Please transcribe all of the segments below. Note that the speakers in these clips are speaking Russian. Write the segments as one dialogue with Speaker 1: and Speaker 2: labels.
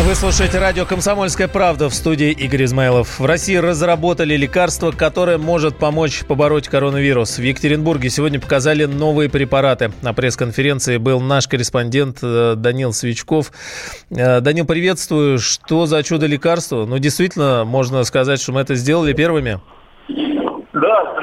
Speaker 1: Вы слушаете радио «Комсомольская правда» в студии Игорь Измайлов. В России разработали лекарство, которое может помочь побороть коронавирус. В Екатеринбурге сегодня показали новые препараты. На пресс-конференции был наш корреспондент э, Данил Свечков. Э, Данил, приветствую. Что за чудо лекарство? Ну, действительно, можно сказать, что мы это сделали первыми.
Speaker 2: Да,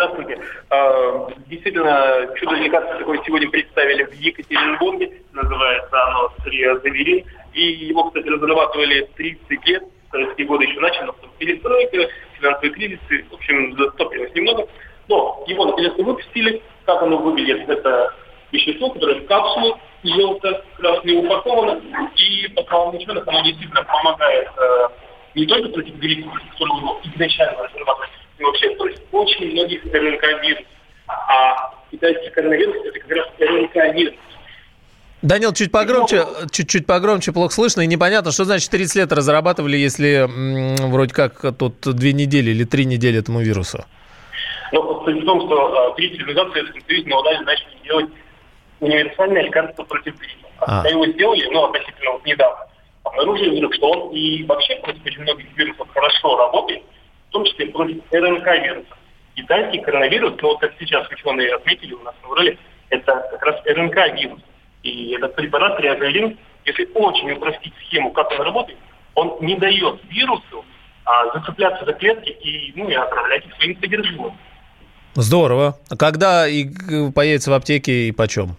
Speaker 2: действительно, чудо лекарства такое сегодня представили в Екатеринбурге. Называется оно Триозаверин. И его, кстати, разрабатывали 30 лет. Советские годы еще начали, но потом перестройка, финансовые кризисы. В общем, застопилось немного. Но его наконец-то выпустили. Как оно выглядит? Это вещество, которое в капсулу желто-красной упаковано. И, по словам ученых, оно действительно помогает э, не только против гриппа, который его изначально разрабатывали, вообще против очень многих РНК-вирусов. А китайский коронавирус – это как раз РНК-вирус.
Speaker 1: Данил, чуть погромче, чуть-чуть погромче, плохо слышно и непонятно, что значит 30 лет разрабатывали, если м, вроде как тут две недели или три недели этому вирусу?
Speaker 2: Суть в том, что э, три цивилизации самостоятельно удали начали делать универсальное лекарство против гриппа. А
Speaker 1: А.
Speaker 2: когда его сделали, ну, относительно вот недавно, обнаружили вдруг, что он и вообще против очень многих вирусов хорошо работает, в том числе против РНК-вирусов. Китайский коронавирус, ну, вот как сейчас ученые отметили у нас на Урале, это как раз РНК-вирус. И этот препарат триазолин, если очень упростить схему, как он работает, он не дает вирусу а, зацепляться за клетки и, ну, и отправлять их своим содержимым.
Speaker 1: Здорово. А когда и э, появится в аптеке и почем?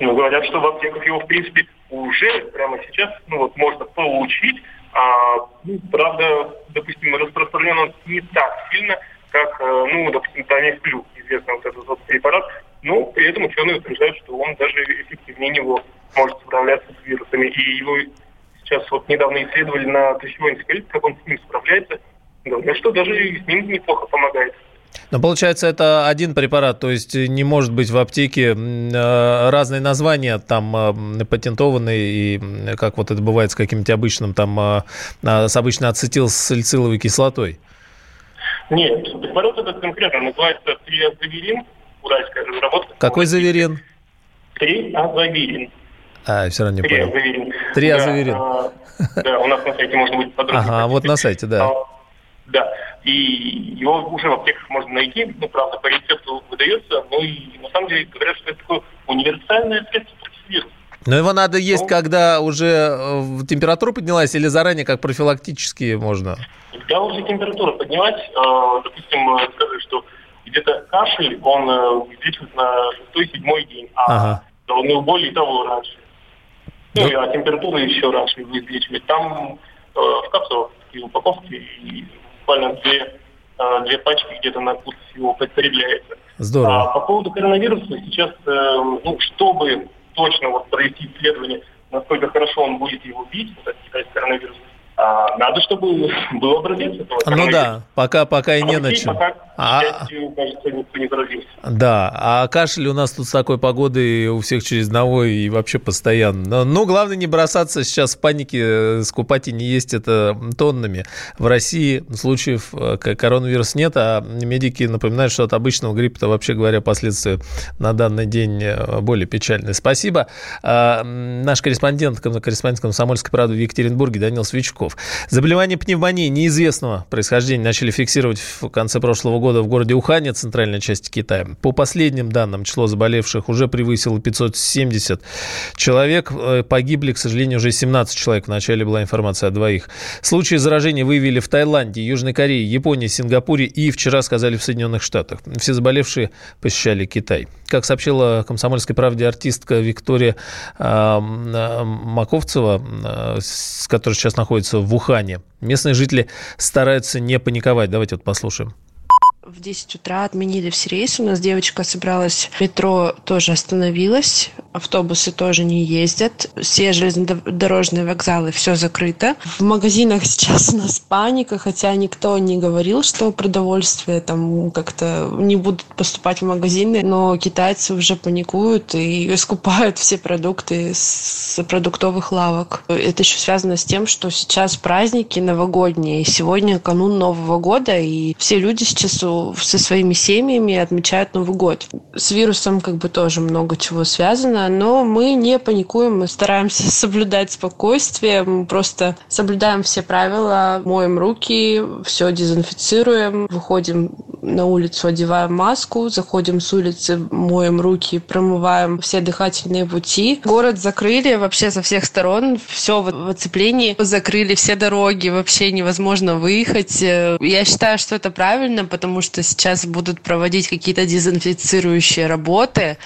Speaker 2: Ну, говорят, что в аптеках его, в принципе, уже прямо сейчас, ну, вот, можно получить. А, ну, правда, допустим, распространен он не так сильно, как, э, ну, допустим, Тамифлю, известный вот этот вот препарат. Но при этом ученые утверждают, что он даже эффективнее него может справляться с вирусами. И его сейчас вот недавно исследовали на пищевой энцефалит, как он с ним справляется. Говорят, что даже с ним неплохо помогает.
Speaker 1: Но получается, это один препарат, то есть не может быть в аптеке э, разные названия, там э, патентованные, и как вот это бывает с каким-нибудь обычным, там э, а, с обычной ацетилсалициловой кислотой.
Speaker 2: Нет, препарат этот конкретно называется триазаверин, уральская разработка.
Speaker 1: Какой заверен?
Speaker 2: Триазаверин.
Speaker 1: А, все равно не понял.
Speaker 2: Триазаверин.
Speaker 1: Триазаверин.
Speaker 2: Да, а, да, у нас на сайте можно будет подробно.
Speaker 1: Ага, вот на сайте, да.
Speaker 2: И его уже в аптеках можно найти, ну, правда, по рецепту выдается, но и на самом деле говорят, что это такое универсальное средство против вируса.
Speaker 1: Но его надо есть,
Speaker 2: Ну.
Speaker 1: когда уже э, температура поднялась, или заранее, как профилактически можно?
Speaker 2: Когда уже температура поднялась, э, допустим, э, сказали, что где-то кашель, он излечивает на шестой-седьмой день, а
Speaker 1: Ага.
Speaker 2: головную боль и того раньше. Ну,
Speaker 1: Да.
Speaker 2: и, а температура еще раньше его излечивает. Там э, в капсулах такие упаковки, и буквально две, э, две пачки где-то на курс всего потребляется. А
Speaker 1: Здорово.
Speaker 2: по поводу коронавируса сейчас, э, ну, чтобы точно вот провести исследование, насколько хорошо он будет его бить, вот этот китайский коронавирус, а, надо, чтобы был образец этого
Speaker 1: Ну да, пока, пока и не
Speaker 2: А в России
Speaker 1: начал.
Speaker 2: Пока,
Speaker 1: А,
Speaker 2: счастью, кажется, никто не заразился.
Speaker 1: Да, а кашель у нас тут с такой погодой у всех через одного и вообще постоянно. Но, ну, главное не бросаться сейчас в панике, э, скупать и не есть это тоннами. В России случаев э, коронавируса нет, а медики напоминают, что от обычного гриппа, вообще говоря, последствия на данный день э, более печальные. Спасибо. А, Наш корреспондент, корреспондент «Комсомольской правды» в Екатеринбурге Данил Свечков. Заболевание пневмонии неизвестного происхождения начали фиксировать в конце прошлого года в городе Ухане, центральной части Китая. По последним данным, число заболевших уже превысило 570 человек. Э, Погибли, к сожалению, уже 17 человек. В начале была информация о двоих. Случаи заражения выявили в Таиланде, Южной Корее, Японии, Сингапуре и вчера сказали в Соединенных Штатах. Все заболевшие посещали Китай. Как сообщила «Комсомольской правде» артистка Виктория э, м, э, Маковцева, э, которая сейчас находится в Ухане, местные жители стараются не паниковать. Давайте вот послушаем.
Speaker 3: В 10 утра отменили все рейсы. У нас девочка собралась, метро тоже остановилось, автобусы тоже не ездят, все железнодорожные вокзалы, все закрыто. В магазинах сейчас у нас паника, хотя никто не говорил, что продовольствие там как-то не будут поступать в магазины, но китайцы уже паникуют и скупают все продукты с продуктовых лавок. Это еще связано с тем, что сейчас праздники новогодние, сегодня канун Нового года, и все люди сейчас со своими семьями отмечают Новый год. С вирусом как бы тоже много чего связано, но мы не паникуем, мы стараемся соблюдать спокойствие, мы просто соблюдаем все правила, моем руки, все дезинфицируем, выходим на улицу, одеваем маску, заходим с улицы, моем руки, промываем все дыхательные пути. Город закрыли вообще со всех сторон, все в оцеплении, закрыли все дороги, вообще невозможно выехать. Я считаю, что это правильно, потому что сейчас будут проводить какие-то дезинфицирующие работы.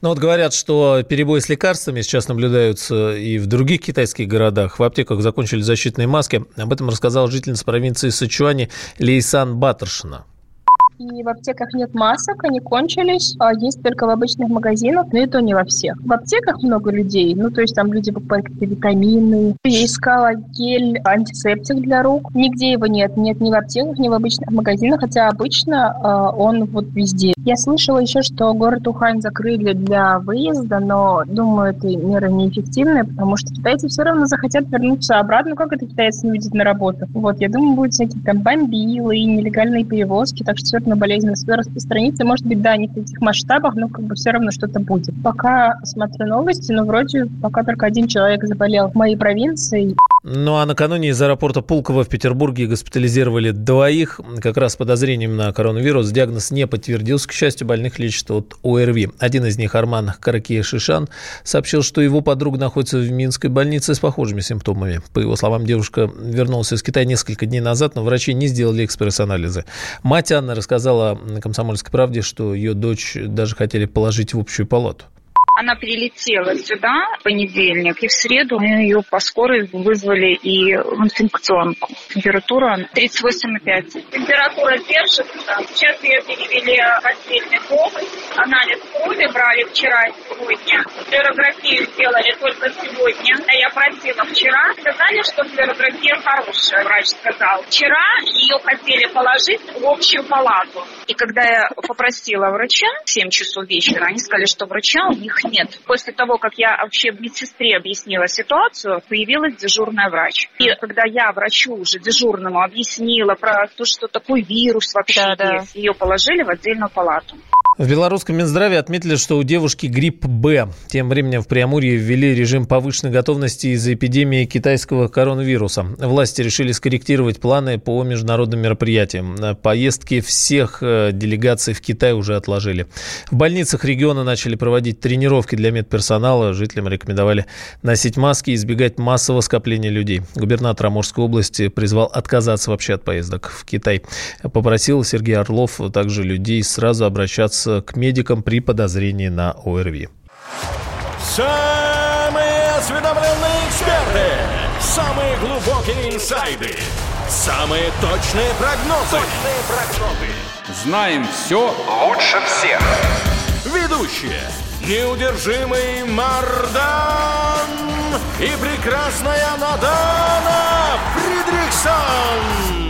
Speaker 1: Но вот говорят, что перебои с лекарствами сейчас наблюдаются и в других китайских городах. В аптеках закончили защитные маски. Об этом рассказал жительница провинции Сычуани Лейсан Баттершина
Speaker 4: и в аптеках нет масок, они кончились, а есть только в обычных магазинах, но это не во всех. В аптеках много людей, ну, то есть там люди покупают какие-то витамины. Я искала гель, антисептик для рук. Нигде его нет, нет ни в аптеках, ни в обычных магазинах, хотя обычно э, он вот везде. Я слышала еще, что город Ухань закрыли для выезда, но думаю, эта мера неэффективная, потому что китайцы все равно захотят вернуться обратно. Как это китайцы не видят на работу? Вот, я думаю, будут всякие там бомбилы и нелегальные перевозки, так что все равно болезнь успела распространиться. Может быть, да, не в таких масштабах, но как бы все равно что-то будет. Пока смотрю новости, но вроде пока только один человек заболел в моей провинции.
Speaker 1: Ну а накануне из аэропорта Пулково в Петербурге госпитализировали двоих, как раз с подозрением на коронавирус. Диагноз не подтвердился, к счастью, больных лечат от ОРВИ. Один из них, Арман Каракия Шишан, сообщил, что его подруга находится в Минской больнице с похожими симптомами. По его словам, девушка вернулась из Китая несколько дней назад, но врачи не сделали экспресс-анализы. Мать Анны рассказала на «Комсомольской правде», что ее дочь даже хотели положить в общую палату.
Speaker 5: Она прилетела сюда в понедельник, и в среду мы ее по скорой вызвали и в инфекционку. Температура 38,5. Температура держится. Сейчас ее перевели в отдельный блок. Анализ крови брали вчера и сегодня. Флюорографию сделали только сегодня. А я просила вчера. Сказали, что флюорография хорошая, врач сказал. Вчера ее хотели положить в общую палату. И когда я попросила врача в 7 часов вечера, они сказали, что врача у них нет. После того, как я вообще медсестре объяснила ситуацию, появилась дежурная врач. И когда я врачу уже дежурному объяснила про то, что такой вирус вообще да, да. ее положили в отдельную палату.
Speaker 1: В белорусском Минздраве отметили, что у девушки грипп Б. Тем временем в Преамурье ввели режим повышенной готовности из-за эпидемии китайского коронавируса. Власти решили скорректировать планы по международным мероприятиям. Поездки всех э, делегаций в Китай уже отложили. В больницах региона начали проводить тренировки для медперсонала. Жителям рекомендовали носить маски и избегать массового скопления людей. Губернатор Амурской области призвал отказаться вообще от поездок в Китай. Попросил Сергей Орлов также людей сразу обращаться к медикам при подозрении на ОРВИ.
Speaker 6: Самые осведомленные эксперты, самые глубокие инсайды, самые точные прогнозы. Точные прогнозы.
Speaker 7: Знаем все лучше всех.
Speaker 6: Ведущие. Неудержимый Мардан и прекрасная Надана Фридрихсон.